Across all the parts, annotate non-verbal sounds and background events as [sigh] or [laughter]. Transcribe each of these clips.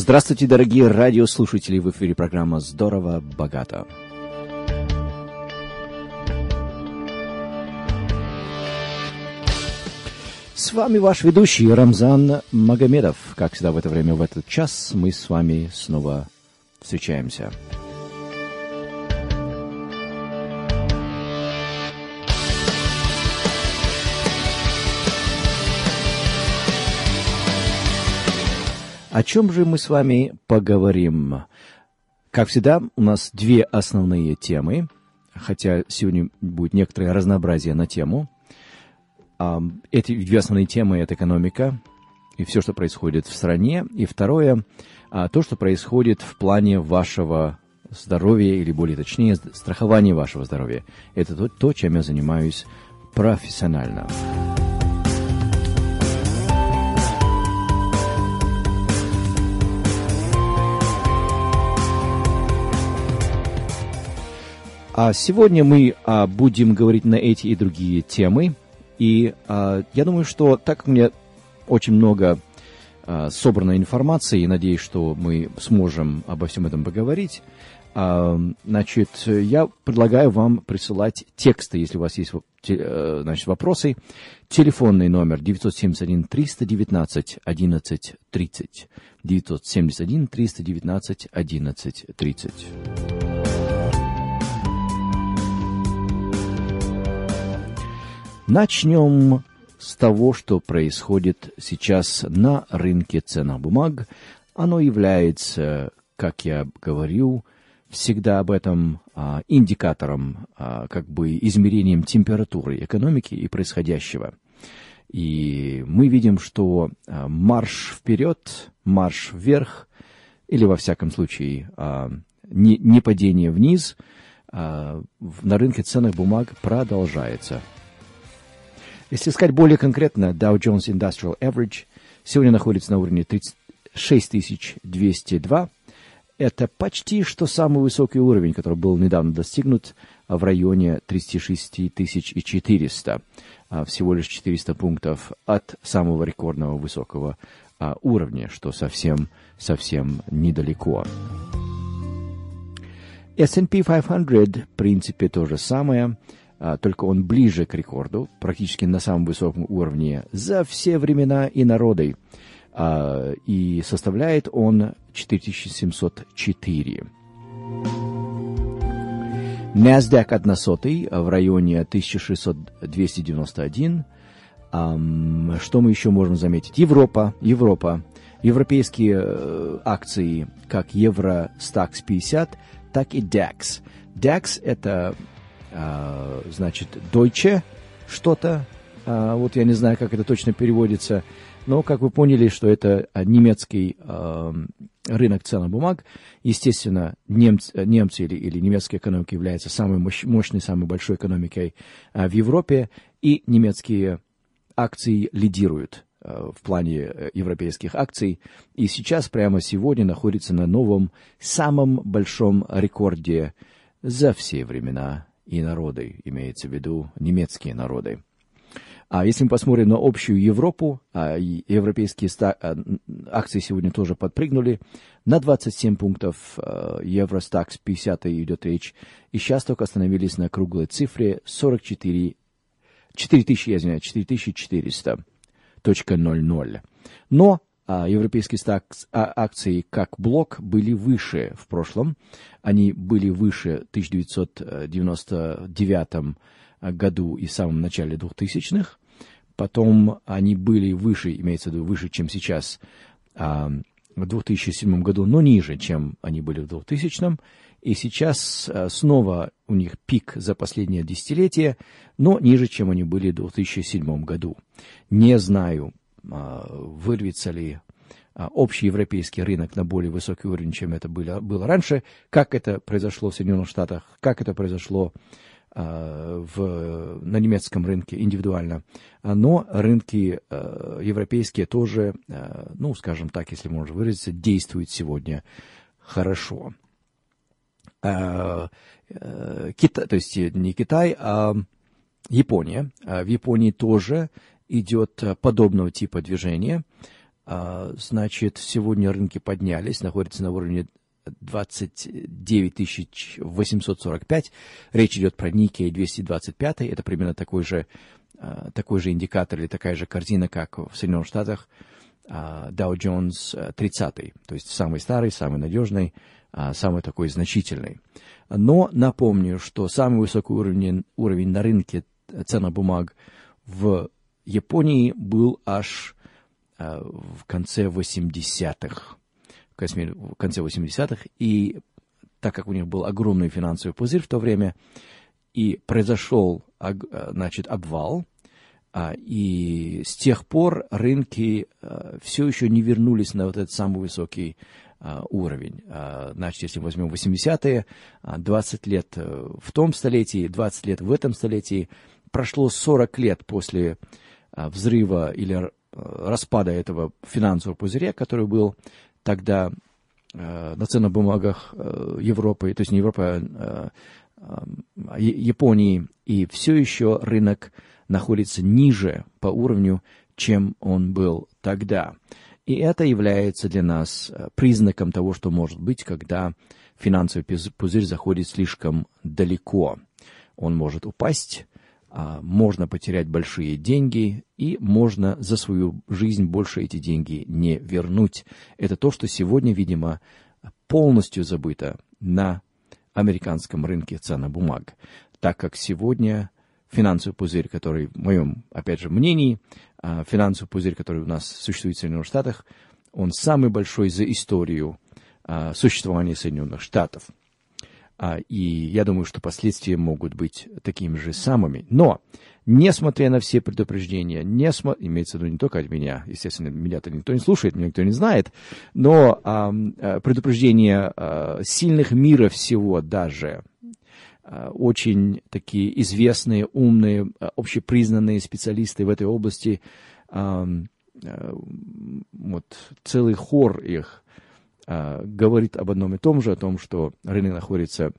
Здравствуйте, дорогие радиослушатели! В эфире программа «Здорово, богато». С вами ваш ведущий Рамзан Магомедов. Как всегда в это время, в этот час, мы с вами снова встречаемся. О чем же мы с вами поговорим? Как всегда, у нас две основные темы, хотя сегодня будет некоторое разнообразие на тему. Эти две основные темы – это экономика и все, что происходит в стране. И второе – то, что происходит в плане вашего здоровья, или более точнее, страхования вашего здоровья. Это то, чем я занимаюсь профессионально. А сегодня мы а, будем говорить на эти и другие темы. И а, я думаю, что так как у меня очень много а, собрано информации, и надеюсь, что мы сможем обо всем этом поговорить, а, значит, я предлагаю вам присылать тексты, если у вас есть э, значит, вопросы. Телефонный номер 971 319 Начнем с того, что происходит сейчас на рынке ценных бумаг. Оно является, как я говорю, всегда об этом а, индикатором, а, как бы измерением температуры экономики и происходящего. И мы видим, что а, марш вперед, марш вверх, или во всяком случае а, не, не падение вниз а, на рынке ценных бумаг продолжается. Если сказать более конкретно, Dow Jones Industrial Average сегодня находится на уровне 36202. Это почти что самый высокий уровень, который был недавно достигнут в районе 36400. А, всего лишь 400 пунктов от самого рекордного высокого а, уровня, что совсем, совсем недалеко. S&P 500, в принципе, то же самое – а, только он ближе к рекорду, практически на самом высоком уровне за все времена и народы. А, и составляет он 4704. NASDAQ 100 в районе 1600-291. Что мы еще можем заметить? Европа, Европа. Европейские э, акции, как Евро Stocks 50, так и DAX. DAX – это а, значит, Deutsche что-то, а, вот я не знаю, как это точно переводится, но, как вы поняли, что это а, немецкий рынок ценных бумаг. Естественно, немцы, немцы или, или немецкая экономика является самой мощной, самой большой экономикой в Европе, и немецкие акции лидируют в плане э, европейских акций. И сейчас, прямо сегодня, находится на новом, самом большом рекорде за все времена и народы, имеется в виду немецкие народы. А если мы посмотрим на общую Европу, а европейские а, акции сегодня тоже подпрыгнули, на 27 пунктов а, Евростакс 50 идет речь, и сейчас только остановились на круглой цифре 44, 4000, я извиняюсь, 4400.00. Но европейские а, акции как блок были выше в прошлом. Они были выше в 1999 году и в самом начале 2000-х. Потом они были выше, имеется в виду выше, чем сейчас а, в 2007 году, но ниже, чем они были в 2000 И сейчас снова у них пик за последнее десятилетие, но ниже, чем они были в 2007 году. Не знаю, а, вырвется ли а, общий европейский рынок на более высокий уровень, чем это было, было раньше, как это произошло в Соединенных Штатах, как это произошло а, в, на немецком рынке индивидуально. Но рынки европейские тоже, ну, скажем так, если можно выразиться, действуют сегодня хорошо. Китай, то есть не Китай, а Япония. В Японии тоже идет подобного типа движения. Значит, сегодня рынки поднялись, находятся на уровне 29 845. Речь идет про Никей 225. Это примерно такой же, такой же индикатор или такая же картина, как в Соединенных Штатах. Dow Jones 30, то есть самый старый, самый надежный, самый такой значительный. Но напомню, что самый высокий уровень, уровень на рынке цена бумаг в Японии был аж в конце 80-х в конце 80-х, и так как у них был огромный финансовый пузырь в то время, и произошел, значит, обвал, а, и с тех пор рынки а, все еще не вернулись на вот этот самый высокий а, уровень. Значит, если возьмем 80-е, 20 лет э, в том столетии, 20 лет в этом столетии, прошло 40 лет после взрыва или э, распада этого финансового пузыря, который был тогда э, на ценных бумагах э, Европы, то есть не Европы, а э, Японии, и все еще рынок находится ниже по уровню, чем он был тогда. И это является для нас признаком того, что может быть, когда финансовый пузырь заходит слишком далеко. Он может упасть, можно потерять большие деньги, и можно за свою жизнь больше эти деньги не вернуть. Это то, что сегодня, видимо, полностью забыто на американском рынке ценных бумаг, так как сегодня финансовый пузырь, который, в моем, опять же, мнении, а, финансовый пузырь, который у нас существует в Соединенных Штатах, он самый большой за историю а, существования Соединенных Штатов. А, и я думаю, что последствия могут быть такими же самыми. Но, несмотря на все предупреждения, не смо... имеется в виду не только от меня, естественно, меня-то никто не слушает, меня никто не знает, но а, предупреждения а, сильных мира всего даже, а, очень такие известные, умные, общепризнанные специалисты в этой области, вот целый хор их, говорит об одном и том же, о том, что рынок находится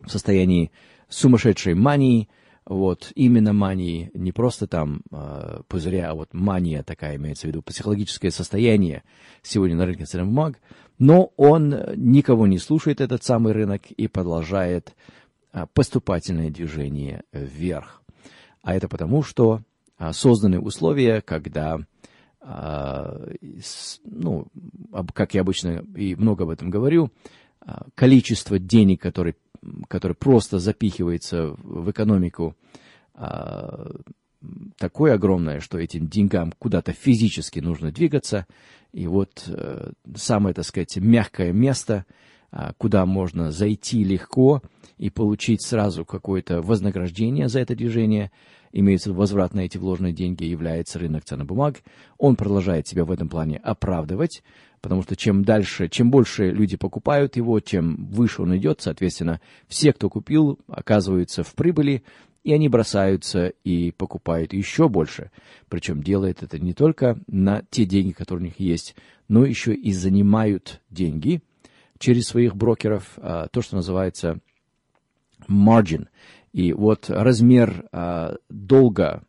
в состоянии сумасшедшей мании, вот, именно мании, не просто там э, пузыря, а вот мания такая имеется в виду, психологическое состояние сегодня на рынке ценных бумаг, но он никого не слушает, этот самый рынок, и продолжает э, поступательное движение вверх. А это потому, что э, созданы условия, когда а, ну, как я обычно и много об этом говорю, а, количество денег, которые, которые просто запихивается в экономику, а, такое огромное, что этим деньгам куда-то физически нужно двигаться. И вот э, самое, так сказать, мягкое место, куда можно зайти легко и получить сразу какое-то вознаграждение за это движение – имеется возврат на эти вложенные деньги, является рынок ценных бумаг. Он продолжает себя в этом плане оправдывать, потому что чем дальше, чем больше люди покупают его, чем выше он идет, соответственно, все, кто купил, оказываются в прибыли, и они бросаются и покупают еще больше. Причем делает это не только на те деньги, которые у них есть, но еще и занимают деньги через своих брокеров, а, то, что называется margin – и вот размер а, долга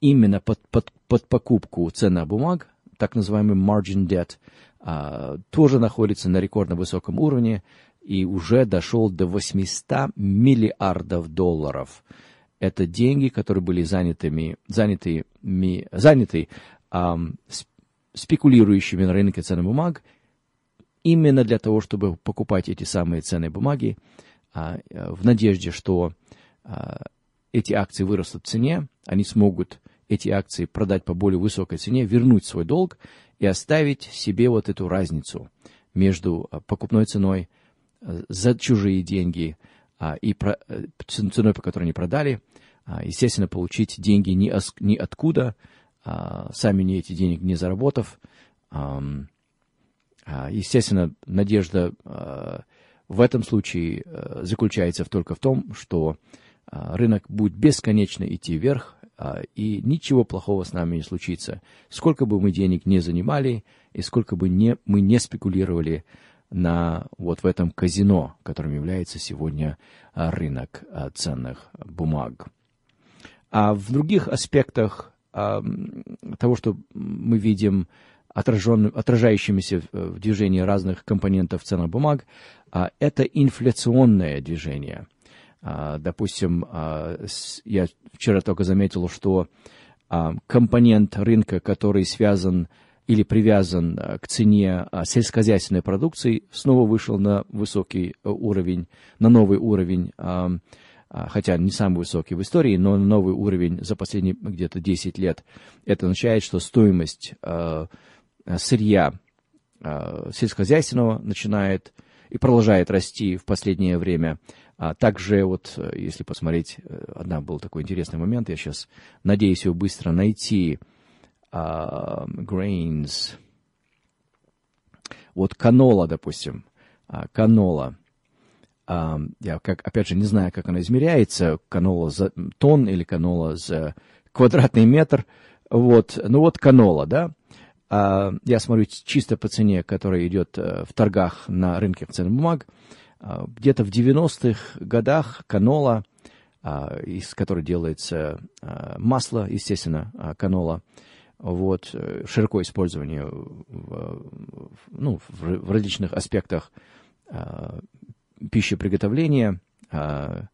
именно под, под, под покупку ценных бумаг, так называемый margin debt, а, тоже находится на рекордно высоком уровне и уже дошел до 800 миллиардов долларов. Это деньги, которые были занятыми, занятыми, заняты а, спекулирующими на рынке ценных бумаг именно для того, чтобы покупать эти самые ценные бумаги в надежде, что а, эти акции вырастут в цене, они смогут эти акции продать по более высокой цене, вернуть свой долг и оставить себе вот эту разницу между а, покупной ценой а, за чужие деньги и ценой, по которой они продали, естественно, получить деньги ни откуда, сами не эти денег не заработав. Естественно, надежда в этом случае заключается только в том, что а, рынок будет бесконечно идти вверх, а, и ничего плохого с нами не случится. Сколько бы мы денег не занимали, и сколько бы не, мы не спекулировали на вот в этом казино, которым является сегодня рынок ценных бумаг. А в других аспектах того, что мы видим отражающимися в движении разных компонентов ценных бумаг, это инфляционное движение. Допустим, я вчера только заметил, что компонент рынка, который связан или привязан к цене сельскохозяйственной продукции, снова вышел на высокий уровень, на новый уровень а, хотя не самый высокий в истории, но новый уровень за последние где-то 10 лет. Это означает, что стоимость э, сырья э, сельскохозяйственного начинает и продолжает расти в последнее время. А также вот, если посмотреть, одна был такой интересный момент, я сейчас надеюсь его быстро найти. Uh, grains. Вот канола, допустим. Канола я, как, опять же, не знаю, как она измеряется, канола за тонн или канола за квадратный метр, вот, ну вот канола, да, я смотрю чисто по цене, которая идет э, в торгах на рынке ценных бумаг, а, где-то в 90-х годах канола, а, из которой делается масло, естественно, канола, вот, э, широкое использование в, ну, в, различных аспектах пищеприготовления а,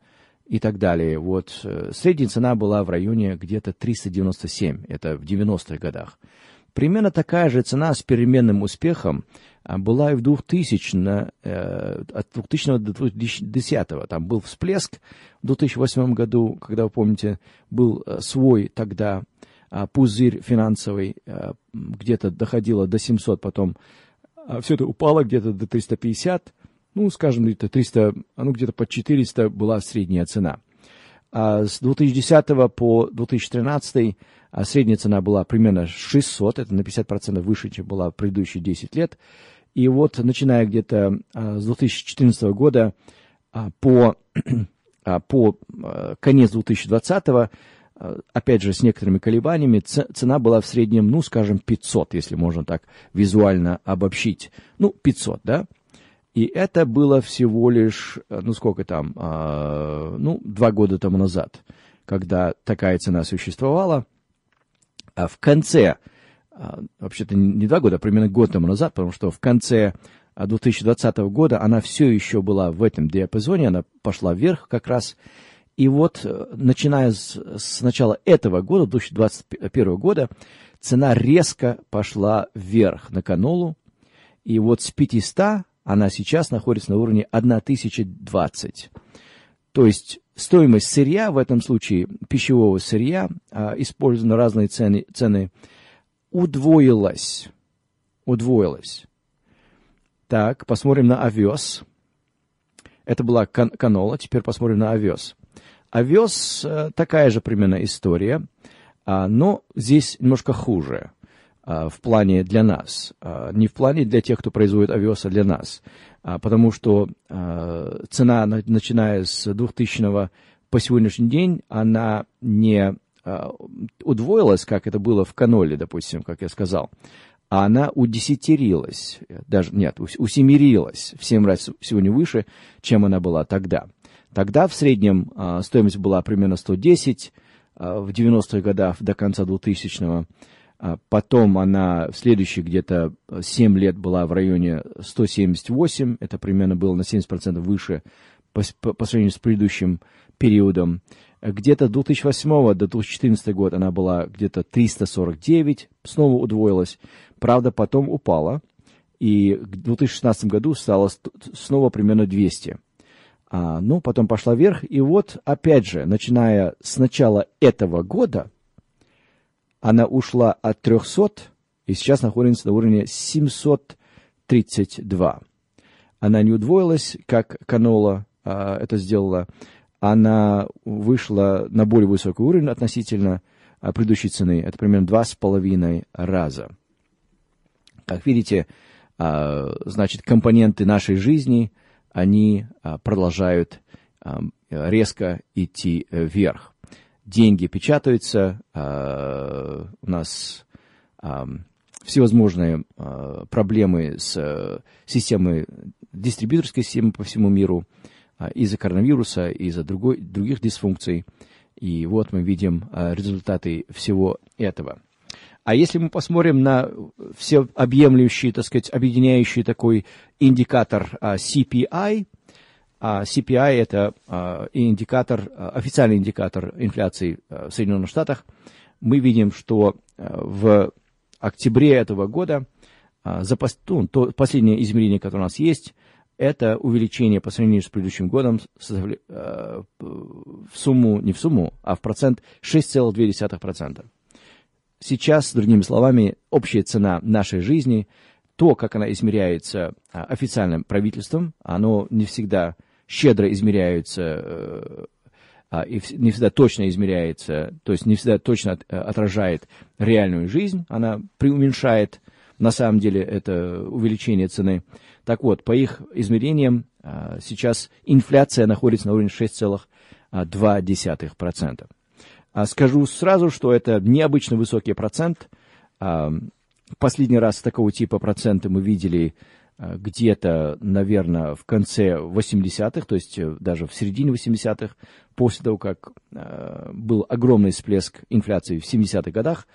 и так далее. Вот э, средняя цена была в районе где-то 397, это в 90-х годах. Примерно такая же цена с переменным успехом а, была и в 2000, э, от 2000 до 2010. Там был всплеск в 2008 году, когда, вы помните, был э, свой тогда а, пузырь финансовый, где-то доходило до 700, потом все это упало где-то до 350 ну, скажем, где-то 300, а ну, где-то под 400 была средняя цена. А с 2010 по 2013 а средняя цена была примерно 600, это на 50% выше, чем была в предыдущие 10 лет. И вот, начиная где-то а, с 2014 года а, по, [clears throat] а, по конец 2020 а, опять же, с некоторыми колебаниями, цена была в среднем, ну, скажем, 500, если можно так визуально обобщить. Ну, 500, да? И это было всего лишь, э, ну сколько там, ну, два года тому назад, когда такая цена существовала. А в конце, э, вообще-то не два года, а примерно год тому назад, потому что в конце 2020 года она все еще была в этом диапазоне, она пошла вверх как раз. И вот, э, начиная с, с начала этого года, 2021 года, цена резко пошла вверх на канолу. И вот с 500 она сейчас находится на уровне 1020. То есть стоимость сырья, в этом случае пищевого сырья, а, используя на разные цены, цены, удвоилась. Удвоилась. Так, посмотрим на овес. Это была кан канола, теперь посмотрим на овес. Овес э, такая же примерно история, а, но здесь немножко хуже. А, в плане для нас, а, не в плане для тех, кто производит овес, а для нас. А, потому что цена, начиная с 2000 по сегодняшний день, она не удвоилась, как это было в каноле, допустим, как я сказал, а она удесятерилась, даже, нет, усемерилась в 7 раз сегодня выше, чем она была тогда. Тогда в среднем стоимость была примерно 110, в 90-х годах до конца 2000-го а потом она в следующие где-то 7 лет была в районе 178, это примерно было на 70% выше по, по, сравнению с предыдущим периодом. Где-то 2008 до 2014 года она была где-то 349, снова удвоилась. Правда, потом упала, и в 2016 году стало снова примерно 200. А, ну, потом пошла вверх, и вот, опять же, начиная с начала этого года, она ушла от 300 и сейчас находится на уровне 732. Она не удвоилась, как Канола а, это сделала. Она вышла на более высокий уровень относительно а, предыдущей цены. Это примерно два с половиной раза. Как видите, а, значит, компоненты нашей жизни, они а, продолжают а, резко идти вверх деньги печатаются, э, у нас э, всевозможные э, проблемы с системой, дистрибьюторской системой по всему миру из-за коронавируса, из-за другой, других дисфункций. И вот мы видим результаты всего этого. А если мы посмотрим на все объемлющий, так сказать, объединяющий такой индикатор CPI, а CPI это а, индикатор, а, официальный индикатор инфляции а, в Соединенных Штатах, мы видим, что в октябре этого года за пос, ну, то последнее измерение, которое у нас есть, это увеличение по сравнению с предыдущим годом в сумму, не в сумму, а в процент 6,2%. Сейчас, другими словами, общая цена нашей жизни, то, как она измеряется официальным правительством, оно не всегда щедро измеряется э, а, и не всегда точно измеряется, то есть не всегда точно э, отражает реальную жизнь, она преуменьшает на самом деле это увеличение цены. Так вот, по их измерениям а, сейчас инфляция находится на уровне 6,2%. А скажу сразу, что это необычно высокий процент. Последний раз такого типа проценты мы видели где-то, наверное, в конце 80-х, то есть э, даже в середине 80-х, после того, как был огромный всплеск инфляции в 70-х годах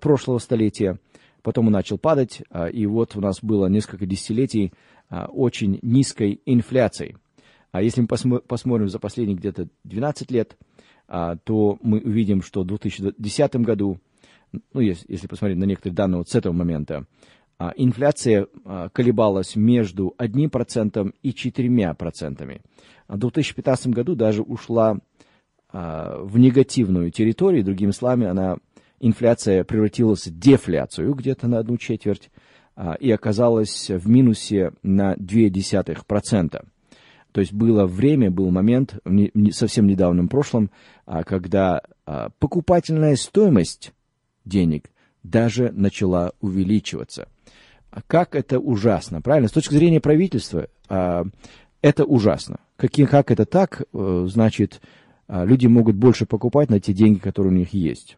прошлого столетия потом он начал падать, и вот у нас было несколько десятилетий очень низкой инфляции. А если мы посмотрим за последние где-то 12 лет, то мы увидим, что в 2010 году, ну, если, посмотреть на некоторые данные вот с этого момента, инфляция колебалась между 1% и 4%. А в 2015 году даже ушла в негативную территорию, другими словами, она инфляция превратилась в дефляцию где-то на одну четверть а, и оказалась в минусе на 0,2%. То есть было время, был момент в совсем недавнем прошлом, а, когда а, покупательная стоимость денег даже начала увеличиваться. Как это ужасно, правильно? С точки зрения правительства это ужасно. Как, это так? Э, значит, люди могут больше покупать на те деньги, которые у них есть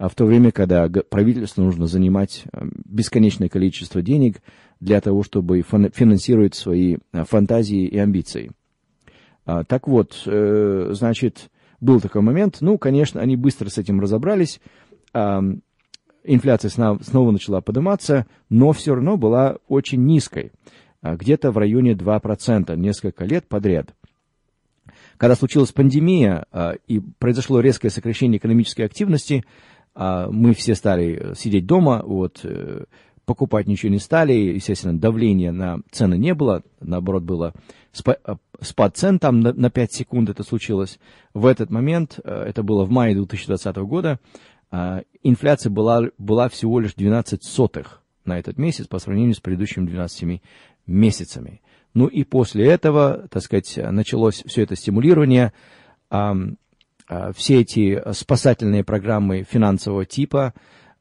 а в то время, когда правительству нужно занимать э, бесконечное количество денег для того, чтобы финансировать свои э, фантазии и амбиции. А, так вот, значит, был такой момент, ну, конечно, они быстро с этим разобрались, а, инфляция снова начала подниматься, но все равно была очень низкой, а, где-то в районе 2%, несколько лет подряд. Когда случилась пандемия и произошло резкое сокращение экономической активности, а мы все стали сидеть дома, вот, э, покупать ничего не стали, естественно, давления на цены не было, наоборот, было э, спад цен там на, на 5 секунд это случилось. В этот момент, э, это было в мае 2020 года, инфляция была, была всего лишь 12 сотых на этот месяц по сравнению с предыдущими 12 месяцами. Ну и после этого, так сказать, началось все это стимулирование. А, все эти спасательные программы финансового типа,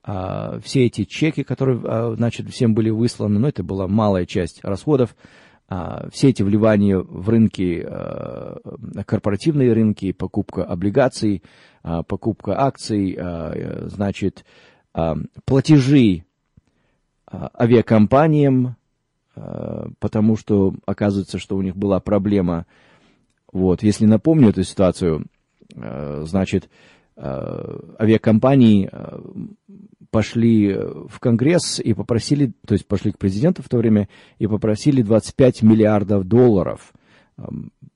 а, все эти чеки, которые, а, значит, всем были высланы, но это была малая часть расходов, все эти вливания в рынки, корпоративные рынки, покупка облигаций, покупка акций, значит, платежи авиакомпаниям, потому что оказывается, что у них была проблема. Вот, если напомню эту ситуацию, Э, значит, э, авиакомпании э, пошли в Конгресс и попросили, то есть пошли к президенту в то время и попросили 25 миллиардов долларов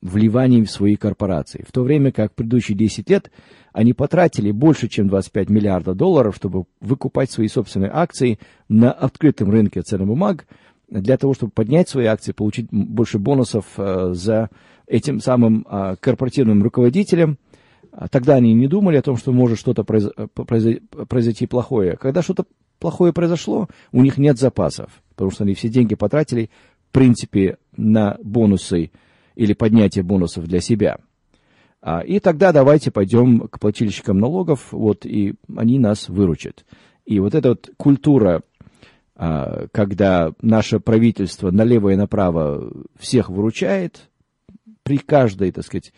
вливаний в свои корпорации. В то время как предыдущие 10 лет они потратили больше, чем 25 миллиардов долларов, чтобы выкупать свои собственные акции на открытом рынке ценных бумаг, для того, чтобы поднять свои акции, получить больше бонусов за этим самым корпоративным руководителем – а тогда они не думали о том, что может что-то произойти плохое. Когда что-то плохое произошло, у них нет запасов, потому что они все деньги потратили, в принципе, на бонусы или поднятие бонусов для себя. А, и тогда давайте пойдем к плательщикам налогов, вот, и они нас выручат. И вот эта вот культура, а, когда наше правительство налево и направо всех выручает, при каждой, так сказать,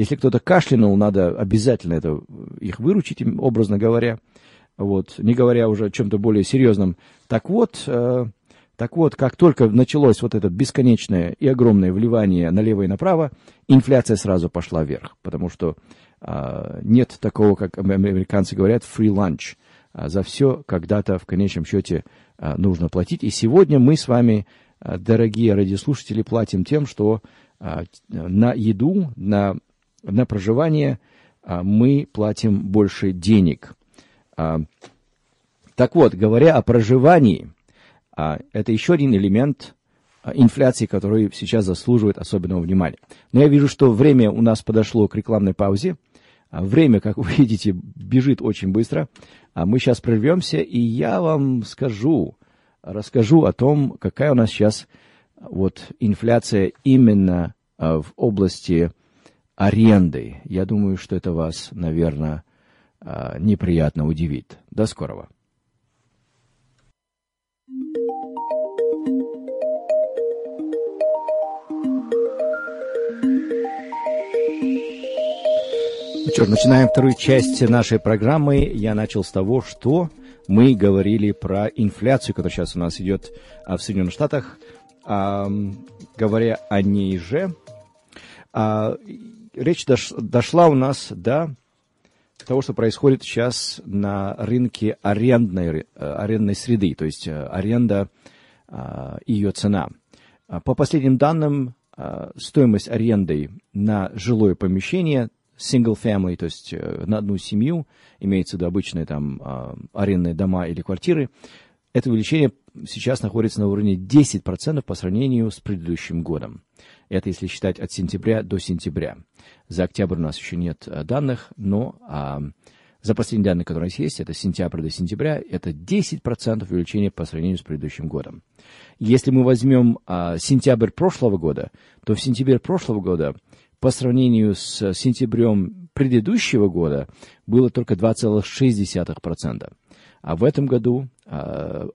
если кто-то кашлянул, надо обязательно это, их выручить, образно говоря. Вот, не говоря уже о чем-то более серьезном. Так вот, э, так вот, как только началось вот это бесконечное и огромное вливание налево и направо, инфляция сразу пошла вверх, потому что э, нет такого, как американцы говорят, free lunch. за все когда-то в конечном счете нужно платить. И сегодня мы с вами, дорогие радиослушатели, платим тем, что на еду, на, на проживание мы платим больше денег. Так вот, говоря о проживании, это еще один элемент инфляции, который сейчас заслуживает особенного внимания. Но я вижу, что время у нас подошло к рекламной паузе. Время, как вы видите, бежит очень быстро. А мы сейчас прервемся, и я вам скажу, расскажу о том, какая у нас сейчас вот инфляция именно в области аренды. Я думаю, что это вас, наверное, неприятно удивит. До скорого. Ну что ж, начинаем вторую часть нашей программы. Я начал с того, что мы говорили про инфляцию, которая сейчас у нас идет а, в Соединенных Штатах. А, говоря о ней же, а, речь дош, дошла у нас до того, что происходит сейчас на рынке арендной, арендной среды, то есть э, аренда и ее цена. По последним данным, стоимость аренды на жилое помещение single family, то есть э, на одну семью, имеется в виду обычные там а, арендные дома или квартиры, это увеличение сейчас находится на уровне 10% по сравнению с предыдущим годом. Это если считать от сентября до сентября. За октябрь у нас еще нет э, данных, но а, за последние данные, которые у нас есть, это сентябрь до сентября, это 10% увеличения по сравнению с предыдущим годом. Если мы возьмем а, сентябрь прошлого года, то в сентябре прошлого года по сравнению с сентябрем предыдущего года было только 2,6%. А в этом году э,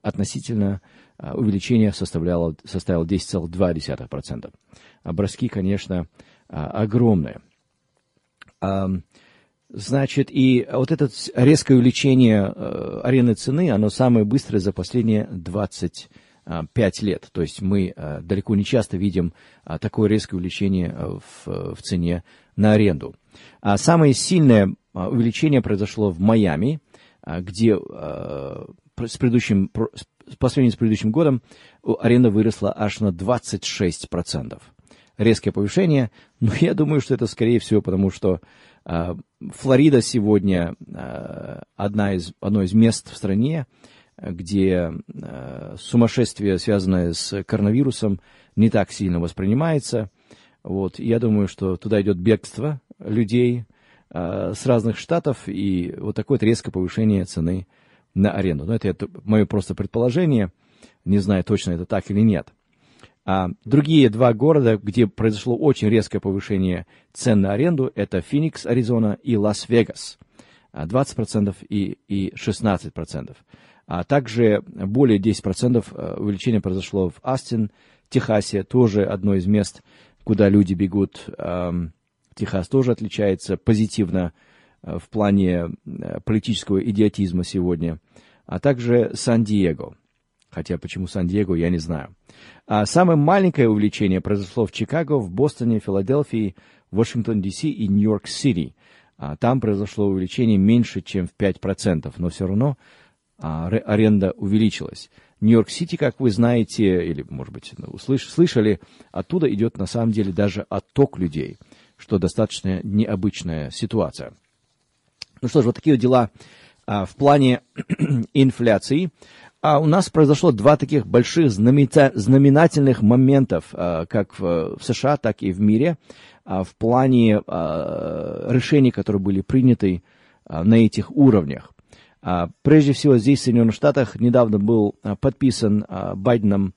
относительно э, увеличение составляло, составило 10,2%. Образки, конечно, э, огромные. Э, значит, и вот это резкое увеличение э, арены цены, оно самое быстрое за последние 20 5 лет. То есть мы а, далеко не часто видим а, такое резкое увеличение а, в, в цене на аренду. А самое сильное увеличение произошло в Майами, где с предыдущим, по сравнению с предыдущим годом аренда выросла аж на 26%. Резкое повышение, [laughs] но я думаю, что это скорее всего потому, что Флорида сегодня одна из, одно из мест в стране, где э, сумасшествие, связанное с коронавирусом, не так сильно воспринимается. Вот. Я думаю, что туда идет бегство людей э, с разных штатов, и вот такое резкое повышение цены на аренду. Но это, это мое просто предположение, не знаю точно это так или нет. А другие два города, где произошло очень резкое повышение цен на аренду, это Феникс, Аризона и Лас-Вегас. 20% и, и 16%. А также более 10% э, увеличения произошло в Астин, Техасе, тоже одно из мест, куда люди бегут. Техас тоже отличается позитивно в плане э, политического идиотизма сегодня. А также Сан-Диего. Хотя почему Сан-Диего, я не знаю. А самое маленькое увеличение произошло в Чикаго, в Бостоне, Филадельфии, Вашингтон-Ди-Си и Нью-Йорк-Сити. А там произошло увеличение меньше, чем в 5%, но все равно а, аренда увеличилась. Нью-Йорк-Сити, как вы знаете, или, может быть, ну, услыш, слышали, оттуда идет на самом деле даже отток людей, что достаточно необычная ситуация. Ну что ж, вот такие вот дела а, в плане [clears throat] инфляции. А у нас произошло два таких больших знаменательных моментов, а, как в, США, так и в мире, а, в плане а, решений, которые были приняты на этих уровнях. Прежде всего, здесь, в Соединенных Штатах, недавно был подписан Байденом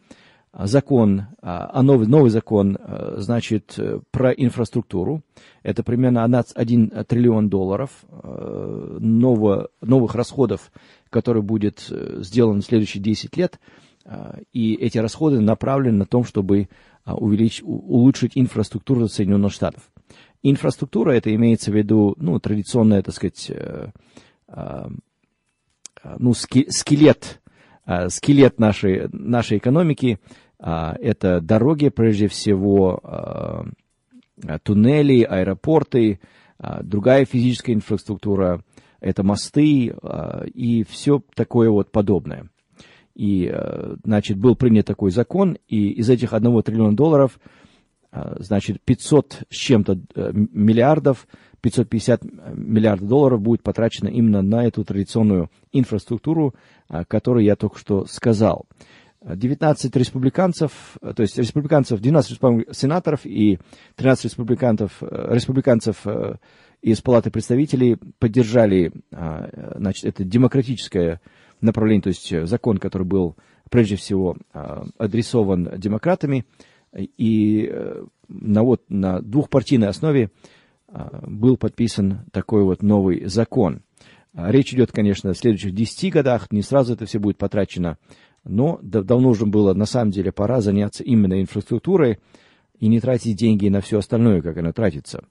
закон, а новый, новый закон, значит, про инфраструктуру. Это примерно 1 триллион долларов нового, новых расходов, которые будет сделан в следующие 10 лет. И эти расходы направлены на то, чтобы увеличить, улучшить инфраструктуру Соединенных Штатов. Инфраструктура, это имеется в виду, ну, традиционная, так сказать, а, ну, скелет, а, скелет нашей, нашей экономики. А, это дороги, прежде всего, туннели, аэропорты, другая физическая инфраструктура, это мосты и все такое вот подобное. И, значит, был принят такой закон, и из этих 1 триллиона долларов, значит, 500 с чем-то миллиардов, 550 миллиардов долларов будет потрачено именно на эту традиционную инфраструктуру, которую я только что сказал. 19 республиканцев, то есть республиканцев, 12 сенаторов и 13 республиканцев, республиканцев э, из Палаты представителей поддержали а, значит, это демократическое направление, то есть закон, который был прежде всего а, адресован демократами, и э, на, вот, на двухпартийной основе а, был подписан такой вот новый закон. Речь идет, конечно, о следующих 10 годах, не сразу это все будет потрачено но давно уже было, на самом деле, пора заняться именно инфраструктурой и не тратить деньги на все остальное, как оно тратится.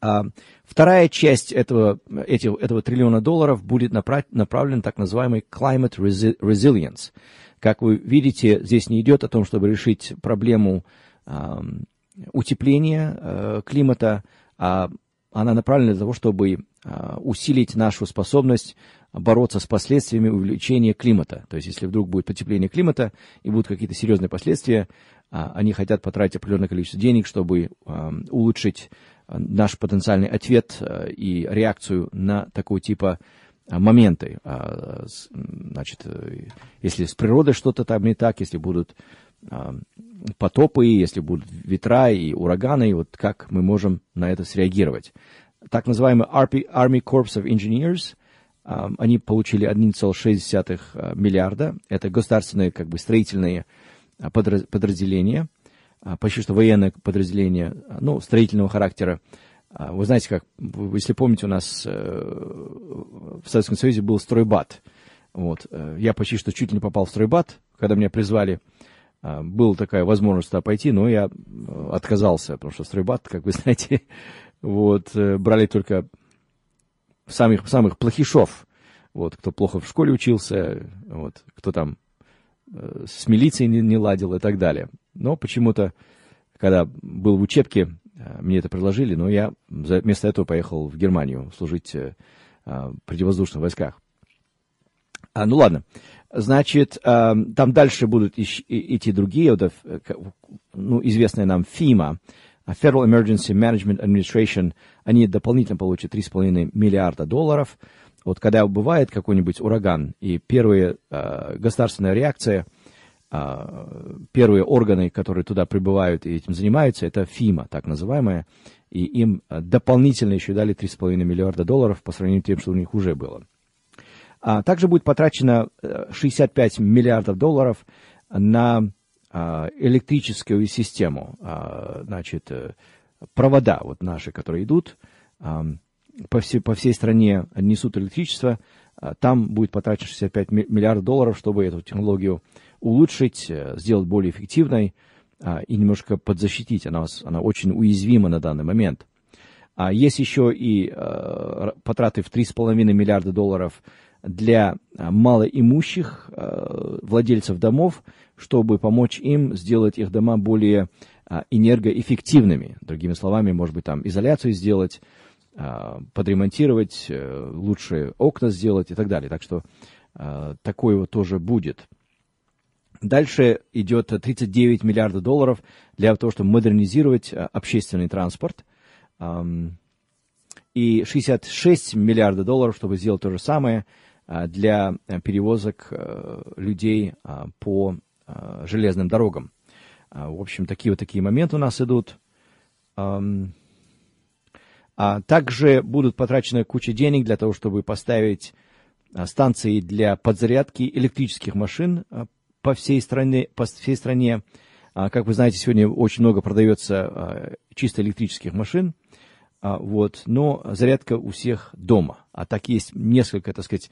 А вторая часть этого, этих, этого триллиона долларов будет направлена так называемый climate resilience. Как вы видите, здесь не идет о том, чтобы решить проблему э, утепления э, климата, а она направлена для того, чтобы э, усилить нашу способность бороться с последствиями увеличения климата. То есть, если вдруг будет потепление климата и будут какие-то серьезные последствия, а, они хотят потратить определенное количество денег, чтобы улучшить а, наш потенциальный ответ а, и реакцию на такого типа моменты. Значит, э, если с природой что-то там не так, если будут потопы, если будут ветра и ураганы, и вот как мы можем на это среагировать. Так называемый Army Corps of Engineers они получили 1,6 э, миллиарда. Это государственные как бы строительные э, подразделения, а, почти что военное подразделение, э, ну, строительного характера. А, вы знаете, как, если помните, у нас в Советском Союзе был стройбат. Вот. Я почти что чуть ли не попал в стройбат, когда меня призвали. А, была такая возможность туда пойти, но я отказался, потому что стройбат, как вы [laughs] знаете, вот, брали только самых, самых плохишов, вот, кто плохо в школе учился, вот, кто там э, с милицией не, не ладил и так далее. Но почему-то, когда был в учебке, э, мне это предложили, но я вместо этого поехал в Германию служить э, в противовоздушных войсках. А, ну ладно. Значит, э, там дальше будут идти другие, вот, э, ну, известная нам ФИМА, Federal Emergency Management Administration, они дополнительно получат 3,5 миллиарда долларов. Вот когда бывает какой-нибудь ураган, и первая э, государственная реакция, э, первые органы, которые туда прибывают и этим занимаются, это ФИМА, так называемая, и им дополнительно еще дали 3,5 миллиарда долларов по сравнению с тем, что у них уже было. А также будет потрачено 65 миллиардов долларов на а, электрическую систему, а, значит, э, провода вот наши, которые идут а, по всей, по всей стране, несут электричество, там будет потрачено 65 миллиардов долларов, чтобы эту технологию улучшить, э, сделать более эффективной и немножко подзащитить. Она, она очень уязвима на данный момент. Есть еще и потраты в 3,5 миллиарда долларов для малоимущих владельцев домов, чтобы помочь им сделать их дома более а, энергоэффективными. Другими словами, может быть, там изоляцию сделать, а, подремонтировать, а, лучше окна сделать и так далее. Так что а, такое вот тоже будет. Дальше идет 39 миллиардов долларов для того, чтобы модернизировать а, общественный транспорт. И 66 миллиардов долларов, чтобы сделать то же самое для перевозок людей по Э, железным дорогам. А, в общем, такие вот такие моменты у нас идут. А также будут потрачены куча денег для того, чтобы поставить а, станции для подзарядки электрических машин а, по всей стране. По всей стране. Как вы знаете, сегодня очень много продается чисто электрических машин. Вот, но зарядка у всех дома. А так есть несколько, так сказать,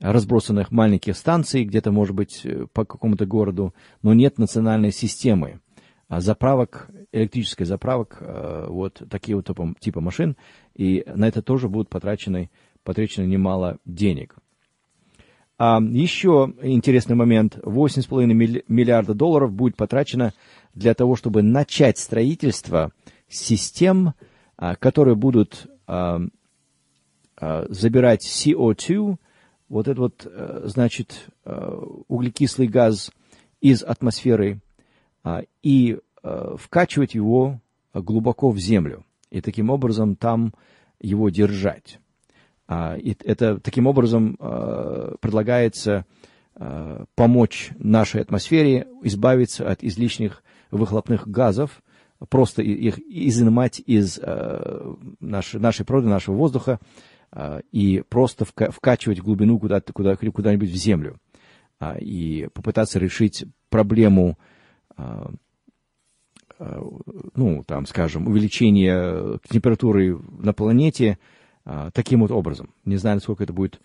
разбросанных маленьких станций, где-то, может быть, э, по какому-то городу, но нет национальной системы а заправок, электрической заправок, э, вот такие вот типа, машин, и на это тоже будут потрачены, потрачено немало денег. А еще интересный момент. 8,5 миллиарда долларов будет потрачено для того, чтобы начать строительство систем, а, которые будут забирать CO2, вот этот вот, значит, углекислый газ из атмосферы и вкачивать его глубоко в землю. И таким образом там его держать. И это таким образом предлагается помочь нашей атмосфере избавиться от излишних выхлопных газов, просто их изымать из э, нашей, нашей природы, нашего воздуха э, и просто вка вкачивать глубину куда куда, куда-нибудь в землю. Э, и попытаться решить проблему, э, ну, там, скажем, увеличения температуры на планете таким вот образом. Не знаю, насколько это будет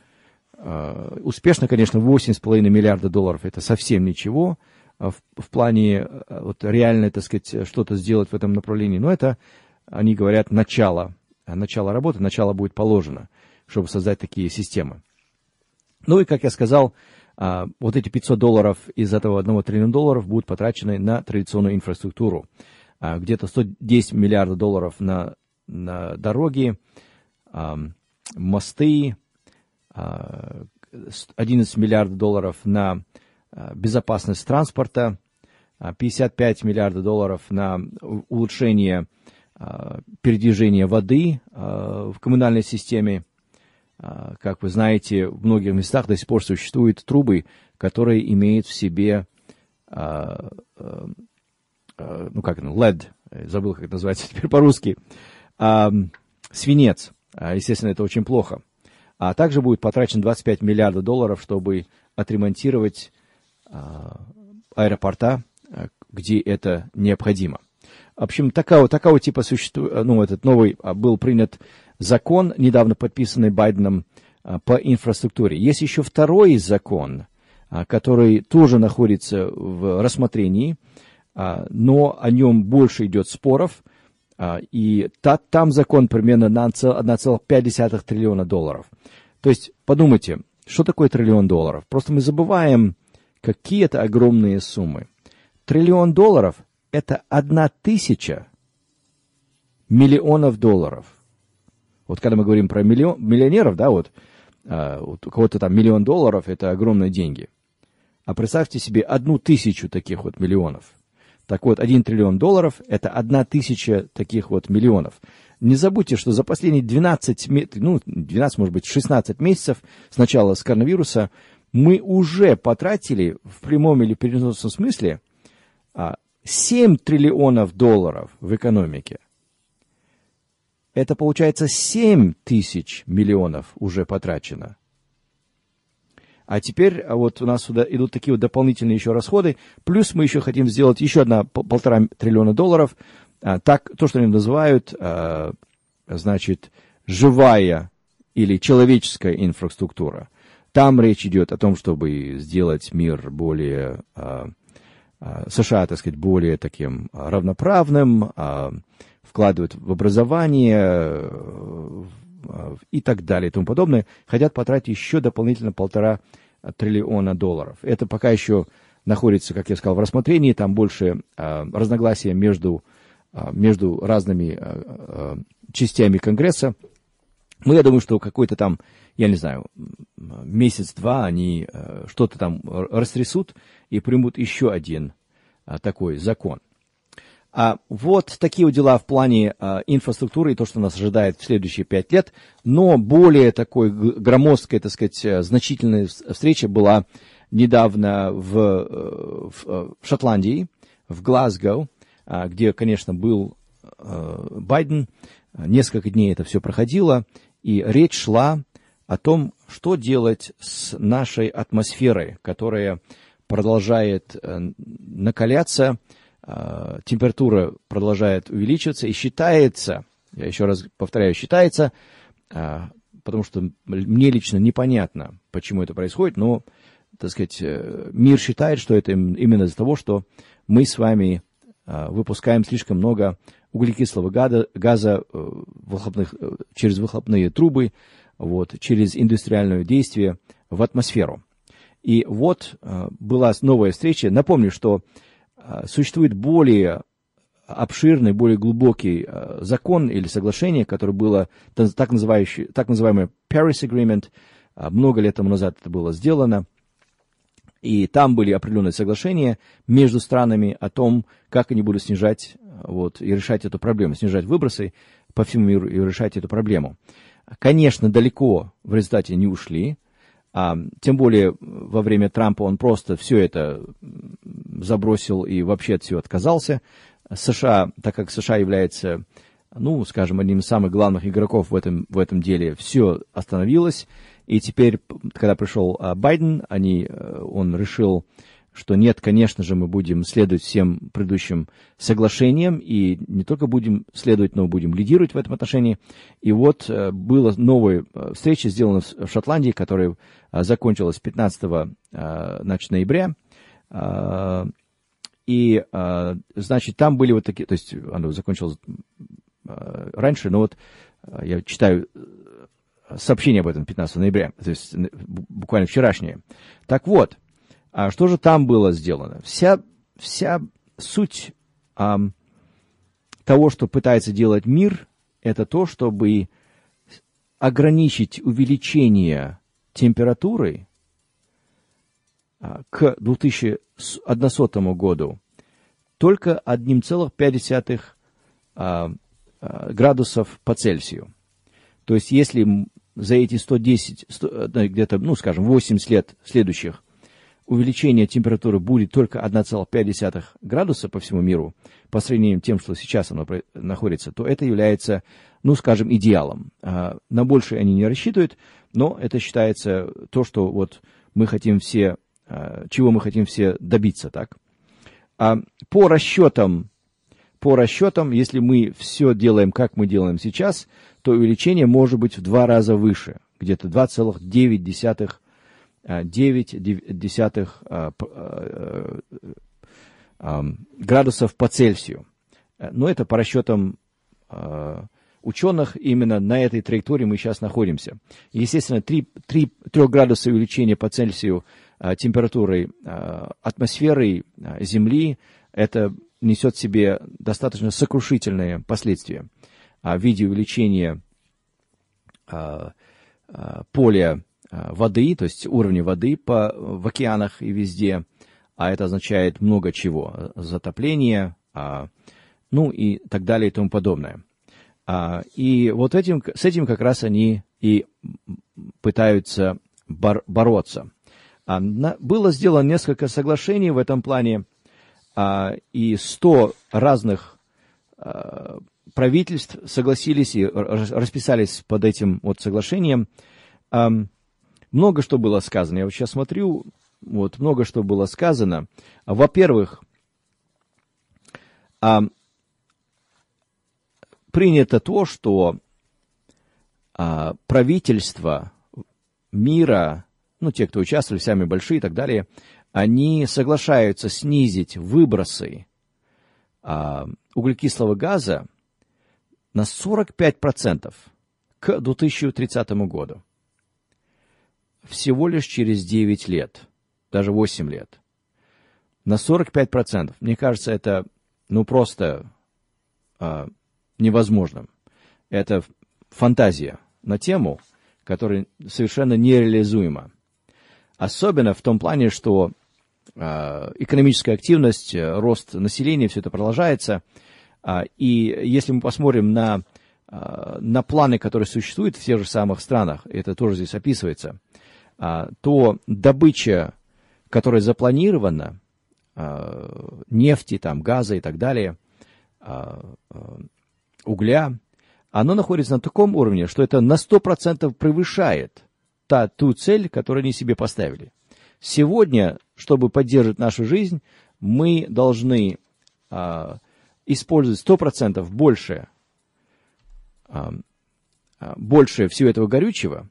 успешно, конечно, 8,5 миллиарда долларов – это совсем ничего – а, в, в плане э, вот, реально, так сказать, что-то сделать в этом направлении. Но это, они говорят, начало, начало работы, начало будет положено, чтобы создать такие системы. Ну и, как я сказал, а, вот эти 500 долларов из этого 1 триллиона долларов будут потрачены на традиционную инфраструктуру. А, где-то 110 миллиардов долларов на, на дороги, мосты, 11 миллиардов долларов на Э, безопасность транспорта, 55 э, миллиардов долларов на улучшение э, передвижения воды в коммунальной системе. Как вы знаете, в многих местах до сих пор существуют трубы, которые имеют в себе, ну как это, LED, забыл, как это называется [laughs] теперь по-русски, свинец. Естественно, это очень плохо. А также будет потрачено 25 миллиардов долларов, чтобы отремонтировать аэропорта, а, где это необходимо. В общем, такого, такого типа существует, ну, этот новый а, был принят закон, недавно подписанный Байденом по инфраструктуре. Есть еще второй закон, который тоже находится в рассмотрении, но о нем больше идет споров, и та, там закон примерно на 1,5 триллиона долларов. То есть, подумайте, что такое триллион долларов? Просто мы забываем, какие-то огромные суммы. Триллион долларов – это одна тысяча миллионов долларов. Вот когда мы говорим про миллион, миллионеров, да, вот, а, вот у кого-то там миллион долларов – это огромные деньги. А представьте себе одну тысячу таких вот миллионов. Так вот, один триллион долларов – это одна тысяча таких вот миллионов. Не забудьте, что за последние 12, ну, 12, может быть, 16 месяцев с начала с коронавируса – мы уже потратили в прямом или переносном смысле 7 а, триллионов долларов в экономике. Это получается 7 тысяч миллионов уже потрачено. А теперь а вот у нас сюда идут такие вот дополнительные еще расходы. Плюс мы еще хотим сделать еще одна полтора триллиона долларов. А, так, то, что они называют, значит, живая или человеческая инфраструктура. Там речь идет о том, чтобы сделать мир более, а, а, США, так сказать, более таким равноправным, а, вкладывать в образование и так далее и тому подобное, хотят потратить еще дополнительно полтора триллиона долларов. Это пока еще находится, как я сказал, в рассмотрении, там больше разногласия между, между разными частями Конгресса. Но я думаю, что какой-то там я не знаю, месяц-два они э, что-то там растрясут и примут еще один э, такой закон. А вот такие вот дела в плане а, инфраструктуры и то, что нас ожидает в следующие пять лет. Но более такой громоздкая, так сказать, значительная встреча была недавно в, в, в Шотландии, в Глазго, а, где, конечно, был а, Байден. Несколько дней это все проходило, и речь шла о том, что делать с нашей атмосферой, которая продолжает э, накаляться, э, температура продолжает увеличиваться, и считается, я еще раз повторяю, считается, э, потому что мне лично непонятно, почему это происходит, но, так сказать, мир считает, что это именно из-за того, что мы с вами выпускаем слишком много углекислого газа, газа выхлопных, через выхлопные трубы, вот, через индустриальное действие в атмосферу. И вот э, была новая встреча. Напомню, что э, существует более обширный, более глубокий э, закон или соглашение, которое было так, называющий, так называемое Paris Agreement. Много лет тому назад это было сделано. И там были определенные соглашения между странами о том, как они будут снижать вот, и решать эту проблему, снижать выбросы по всему миру и решать эту проблему. Конечно, далеко в результате не ушли, а, тем более во время Трампа он просто все это забросил и вообще от всего отказался. США, так как США является, ну, скажем, одним из самых главных игроков в этом, в этом деле, все остановилось. И теперь, когда пришел а, Байден, они, э, он решил, что нет, конечно же, мы будем следовать всем предыдущим соглашениям, и не только будем следовать, но будем лидировать в этом отношении. И вот э, была новая э, встреча, сделана в Шотландии, которая закончилась 15 значит, ноября. И, значит, там были вот такие, то есть оно закончилось раньше, но вот я читаю сообщение об этом 15 ноября, то есть буквально вчерашнее. Так вот, а что же там было сделано? Вся, вся суть а, того, что пытается делать мир, это то, чтобы ограничить увеличение температуры а, к 2100 году только 1,5 а, а, градусов по Цельсию. То есть, если за эти 110, 100, где-то, ну, скажем, 80 лет следующих увеличение температуры будет только 1,5 градуса по всему миру, по сравнению с тем, что сейчас оно находится, то это является, ну, скажем, идеалом. А, на большее они не рассчитывают, но это считается то, что вот мы хотим все, а, чего мы хотим все добиться, так? А по расчетам, по расчетам, если мы все делаем, как мы делаем сейчас, то увеличение может быть в два раза выше, где-то 2,9 9 десятых а, а, а, градусов по Цельсию. Но это по расчетам ученых, именно на этой траектории мы сейчас находимся. Естественно, 3, 3, 3 градуса увеличения по Цельсию температуры атмосферы Земли, это несет в себе достаточно сокрушительные последствия в виде увеличения поля Э, воды, то есть уровня воды по, в океанах и везде, а это означает много чего, затопление, а, ну и так далее и тому подобное. А, и вот этим, с этим как раз они и пытаются бор, бороться. А, на, было сделано несколько соглашений в этом плане, а, и 100 разных а, правительств согласились и расписались под этим вот соглашением. Много что было сказано. Я вот сейчас смотрю, вот много что было сказано. Во-первых, а, принято то, что а, правительства мира, ну, те, кто участвовали, самые большие и так далее, они соглашаются снизить выбросы а, углекислого газа на 45% к 2030 году всего лишь через 9 лет, даже 8 лет. На 45%. Мне кажется, это ну просто а, невозможно. Это фантазия на тему, которая совершенно нереализуема. Особенно в том плане, что э, экономическая активность, рост населения, все это продолжается. Э, и если мы посмотрим на, э, на планы, которые существуют в тех же самых странах, это тоже здесь описывается, то добыча, которая запланирована, а, нефти, там, газа и так далее, а, угля, оно находится на таком уровне, что это на 100% превышает та, ту цель, которую они себе поставили. Сегодня, чтобы поддерживать нашу жизнь, мы должны а, использовать 100% больше, а, больше всего этого горючего,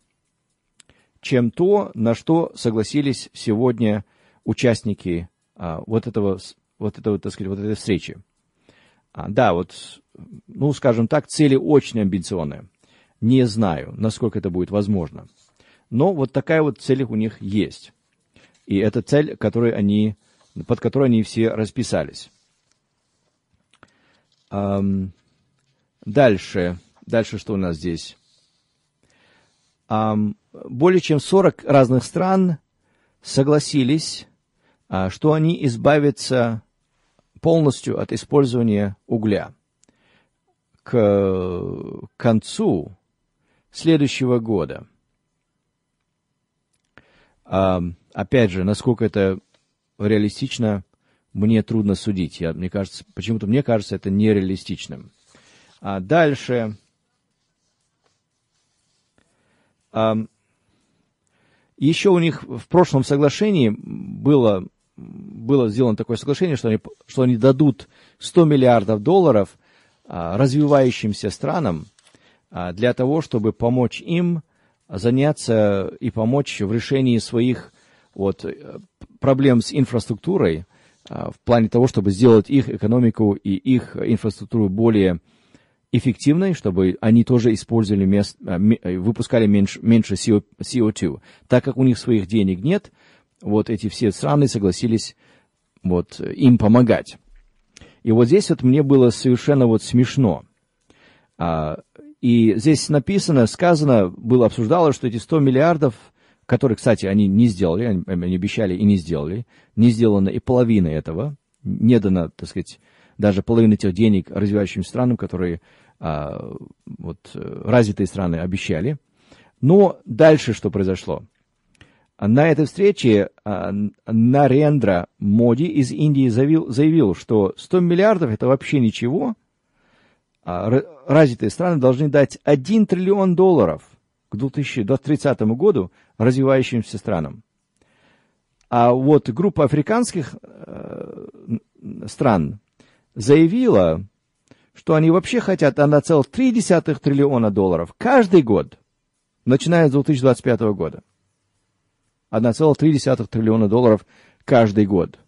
чем то, на что согласились сегодня участники а, вот этого, вот этого, так сказать, вот этой встречи. А, да, вот, ну, скажем так, цели очень амбициозные. Не знаю, насколько это будет возможно. Но вот такая вот цель у них есть. И это цель, которой они, под которой они все расписались. Дальше. Дальше что у нас здесь? Более чем 40 разных стран согласились, а, что они избавятся полностью от использования угля. К концу следующего года. Опять же, насколько это реалистично, мне трудно судить. Я, мне кажется, почему-то мне кажется это нереалистичным. А дальше еще у них в прошлом соглашении было, было сделано такое соглашение, что они, что они дадут 100 миллиардов долларов а, развивающимся странам а, для того, чтобы помочь им заняться и помочь в решении своих вот, проблем с инфраструктурой, а, в плане того, чтобы сделать их экономику и их инфраструктуру более эффективной, чтобы они тоже использовали мест, а, э, выпускали меньше, меньше CO2. Так как у них своих денег нет, вот эти все страны согласились вот, им помогать. И вот здесь вот мне было совершенно вот смешно. А, и здесь написано, сказано, было обсуждалось, что эти 100 миллиардов, которые, кстати, они не сделали, они, они обещали и не сделали, не сделано и половина этого, не дано, так сказать, даже половина тех денег развивающим странам, которые вот, э, развитые страны обещали. Но дальше что произошло? На этой встрече а, Нарендра Моди из Индии заявил, заявил, что 100 миллиардов это вообще ничего. А развитые страны должны дать 1 триллион долларов к 2030 году развивающимся странам. А вот группа африканских э, стран заявила, что они вообще хотят 1,3 триллиона долларов каждый год, начиная с 2025 года. 1,3 триллиона долларов каждый год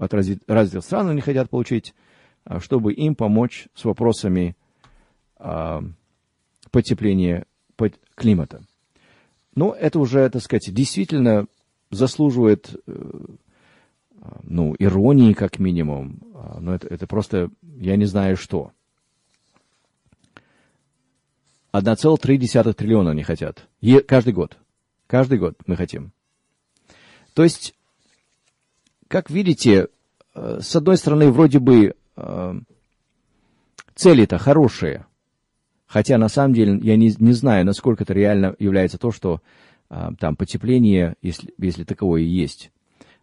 от развитых стран они хотят получить, а, чтобы им помочь с вопросами а, потепления климата. Но это уже, так сказать, действительно заслуживает э, ну, иронии как минимум. А, но это, это просто, я не знаю что. 1,3 триллиона они хотят. Е- каждый год. Каждый год мы хотим. То есть, как видите, э, с одной стороны, вроде бы э, цели-то хорошие, хотя на самом деле я не, не знаю, насколько это реально является то, что э, там потепление, если, если таковое и есть,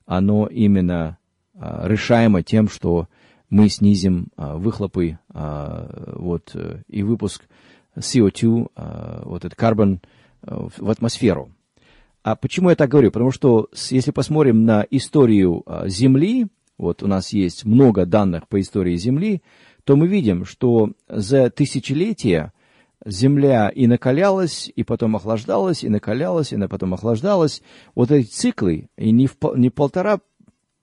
оно именно решаемо тем, что мы снизим выхлопы вот, и выпуск CO2, а, вот этот карбон а, в атмосферу. А почему я так говорю? Потому что если посмотрим на историю а, Земли, вот у нас есть много данных по истории Земли, то мы видим, что за тысячелетия Земля и накалялась, и потом охлаждалась, и накалялась, и потом охлаждалась. Вот эти циклы, и не, в, не полтора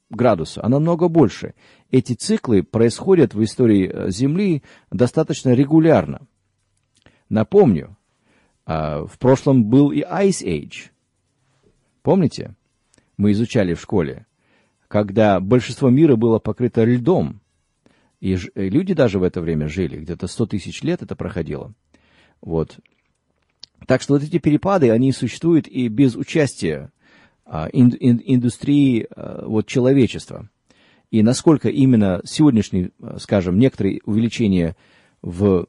градуса, а намного больше. Эти циклы происходят в истории Земли достаточно регулярно. Напомню, а, в прошлом был и Ice Age. Помните? Мы изучали в школе, когда большинство мира было покрыто льдом, и люди даже в это время жили, где-то 100 тысяч лет это проходило. Вот. Так что вот эти перепады, они существуют и без участия а, ин, ин, индустрии а, вот, человечества. И насколько именно сегодняшние, скажем, некоторые увеличения в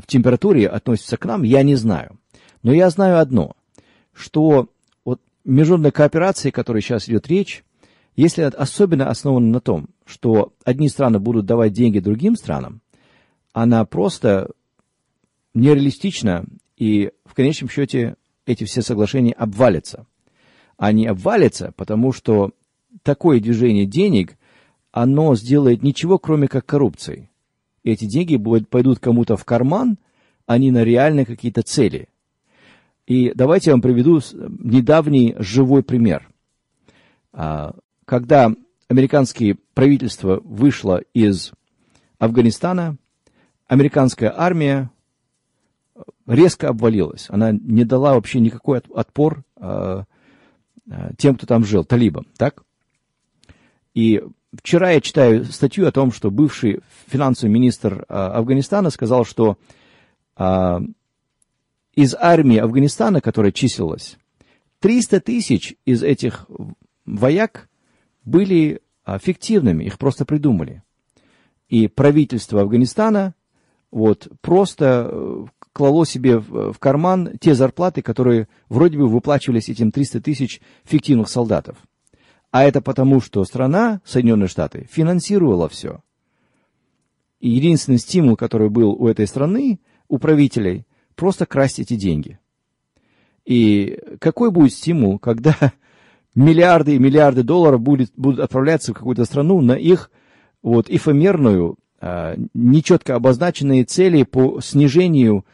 в температуре относится к нам, я не знаю. Но я знаю одно, что вот международная кооперация, о которой сейчас идет речь, если особенно основана на том, что одни страны будут давать деньги другим странам, она просто нереалистична, и в конечном счете эти все соглашения обвалятся. Они обвалятся, потому что такое движение денег, оно сделает ничего, кроме как коррупцией эти деньги будут, пойдут кому-то в карман, а не на реальные какие-то цели. И давайте я вам приведу недавний живой пример. А, когда американское правительство вышло из Афганистана, американская армия резко обвалилась. Она не дала вообще никакой отпор а, а, тем, кто там жил, талибам, так? И Вчера я читаю статью о том, что бывший финансовый министр а, Афганистана сказал, что а, из армии Афганистана, которая числилась, 300 тысяч из этих вояк были а, фиктивными, их просто придумали. И правительство Афганистана вот просто э, клало себе в, карман те зарплаты, которые вроде бы выплачивались этим 300 тысяч фиктивных солдатов. А это потому, что страна, Соединенные Штаты, финансировала все. И единственный стимул, который был у этой страны, у правителей, просто красть эти деньги. И какой будет стимул, когда [laughs] миллиарды и миллиарды долларов будет, будут отправляться в какую-то страну на их вот, эфемерную, а, нечетко обозначенные цели по снижению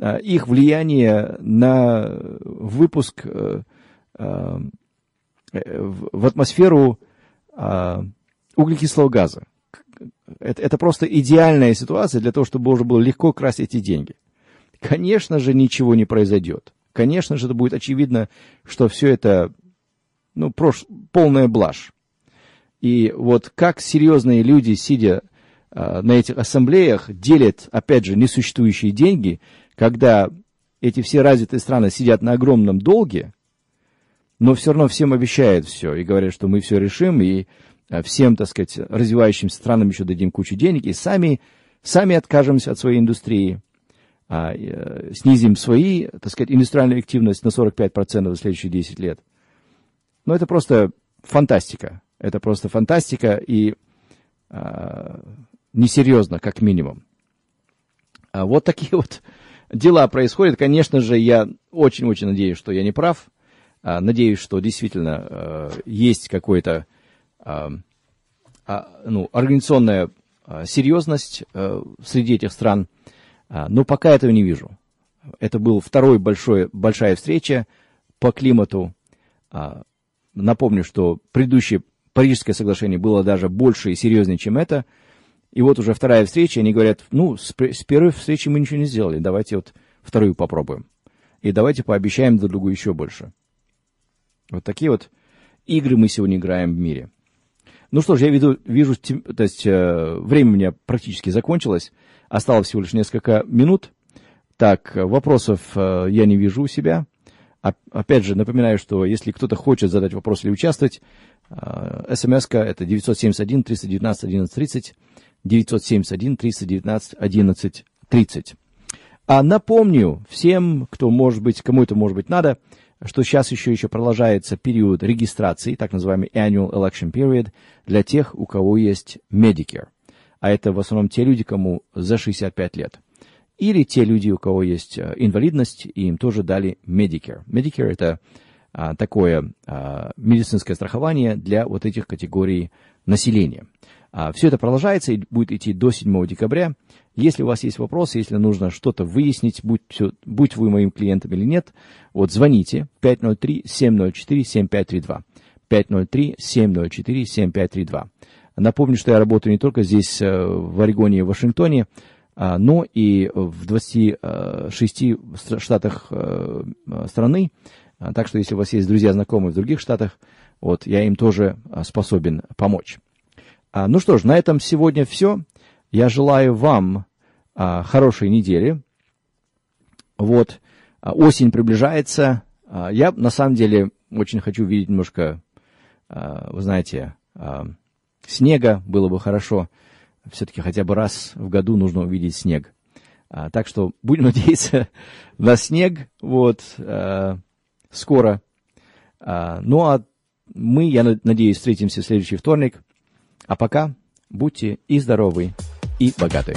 а, их влияния на выпуск а, а, в атмосферу а, углекислого газа. Это, это просто идеальная ситуация для того, чтобы можно было легко красть эти деньги. Конечно же, ничего не произойдет. Конечно же, это будет очевидно, что все это ну, прош... полная блажь. И вот как серьезные люди, сидя э, на этих ассамблеях, делят, опять же, несуществующие деньги, когда эти все развитые страны сидят на огромном долге, но все равно всем обещают все и говорят, что мы все решим, и э, всем, так сказать, развивающимся странам еще дадим кучу денег, и сами, сами откажемся от своей индустрии, а, э, снизим свои, так сказать, индустриальную активность на 45% в следующие 10 лет. Но это просто фантастика. Это просто фантастика и а, несерьезно, как минимум. А вот такие [laughs] вот дела происходят. Конечно же, я очень-очень надеюсь, что я не прав. А, надеюсь, что действительно а, есть какой-то а, а, ну, организационная серьезность а, среди этих стран. Но пока этого не вижу. Это был второй большой, большая встреча по климату. Напомню, что предыдущее Парижское соглашение было даже больше и серьезнее, чем это. И вот уже вторая встреча, они говорят, ну, с первой встречи мы ничего не сделали, давайте вот вторую попробуем. И давайте пообещаем друг другу еще больше. Вот такие вот игры мы сегодня играем в мире. Ну что ж, я вижу, вижу то есть э, время у меня практически закончилось. Осталось всего лишь несколько минут. Так, вопросов э, я не вижу у себя. Опять же, напоминаю, что если кто-то хочет задать вопрос или участвовать, э, смс-ка это 971 319 1130, 971 319 1130. А напомню всем, кто может быть, кому это может быть надо, что сейчас еще, еще продолжается период регистрации, так называемый Annual Election Period, для тех, у кого есть Medicare. А это в основном те люди, кому за 65 лет. Или те люди, у кого есть э, инвалидность, и им тоже дали Medicare. Medicare – это а, такое а, медицинское страхование для вот этих категорий населения. А, все это продолжается и будет идти до 7 декабря. Если у вас есть вопросы, если нужно что-то выяснить, будь, будь вы моим клиентом или нет, вот звоните 503-704-7532. 503-704-7532. Напомню, что я работаю не только здесь, э, в Орегоне и Вашингтоне, а, но и в 26 штатах э, страны. А, так что, если у вас есть друзья, знакомые в других штатах, вот, я им тоже способен помочь. Ну что ж, на этом сегодня все. Я желаю вам а, хорошей недели. Вот, а, осень приближается. А, я, на самом деле, очень хочу видеть немножко, а, вы знаете, а, снега. Было бы хорошо. Все-таки хотя бы раз в году нужно увидеть снег. А, так что будем [laughs] надеяться на снег. Вот, а, скоро. А, ну, а мы, я надеюсь, встретимся в следующий вторник. А пока будьте и здоровы, и богаты.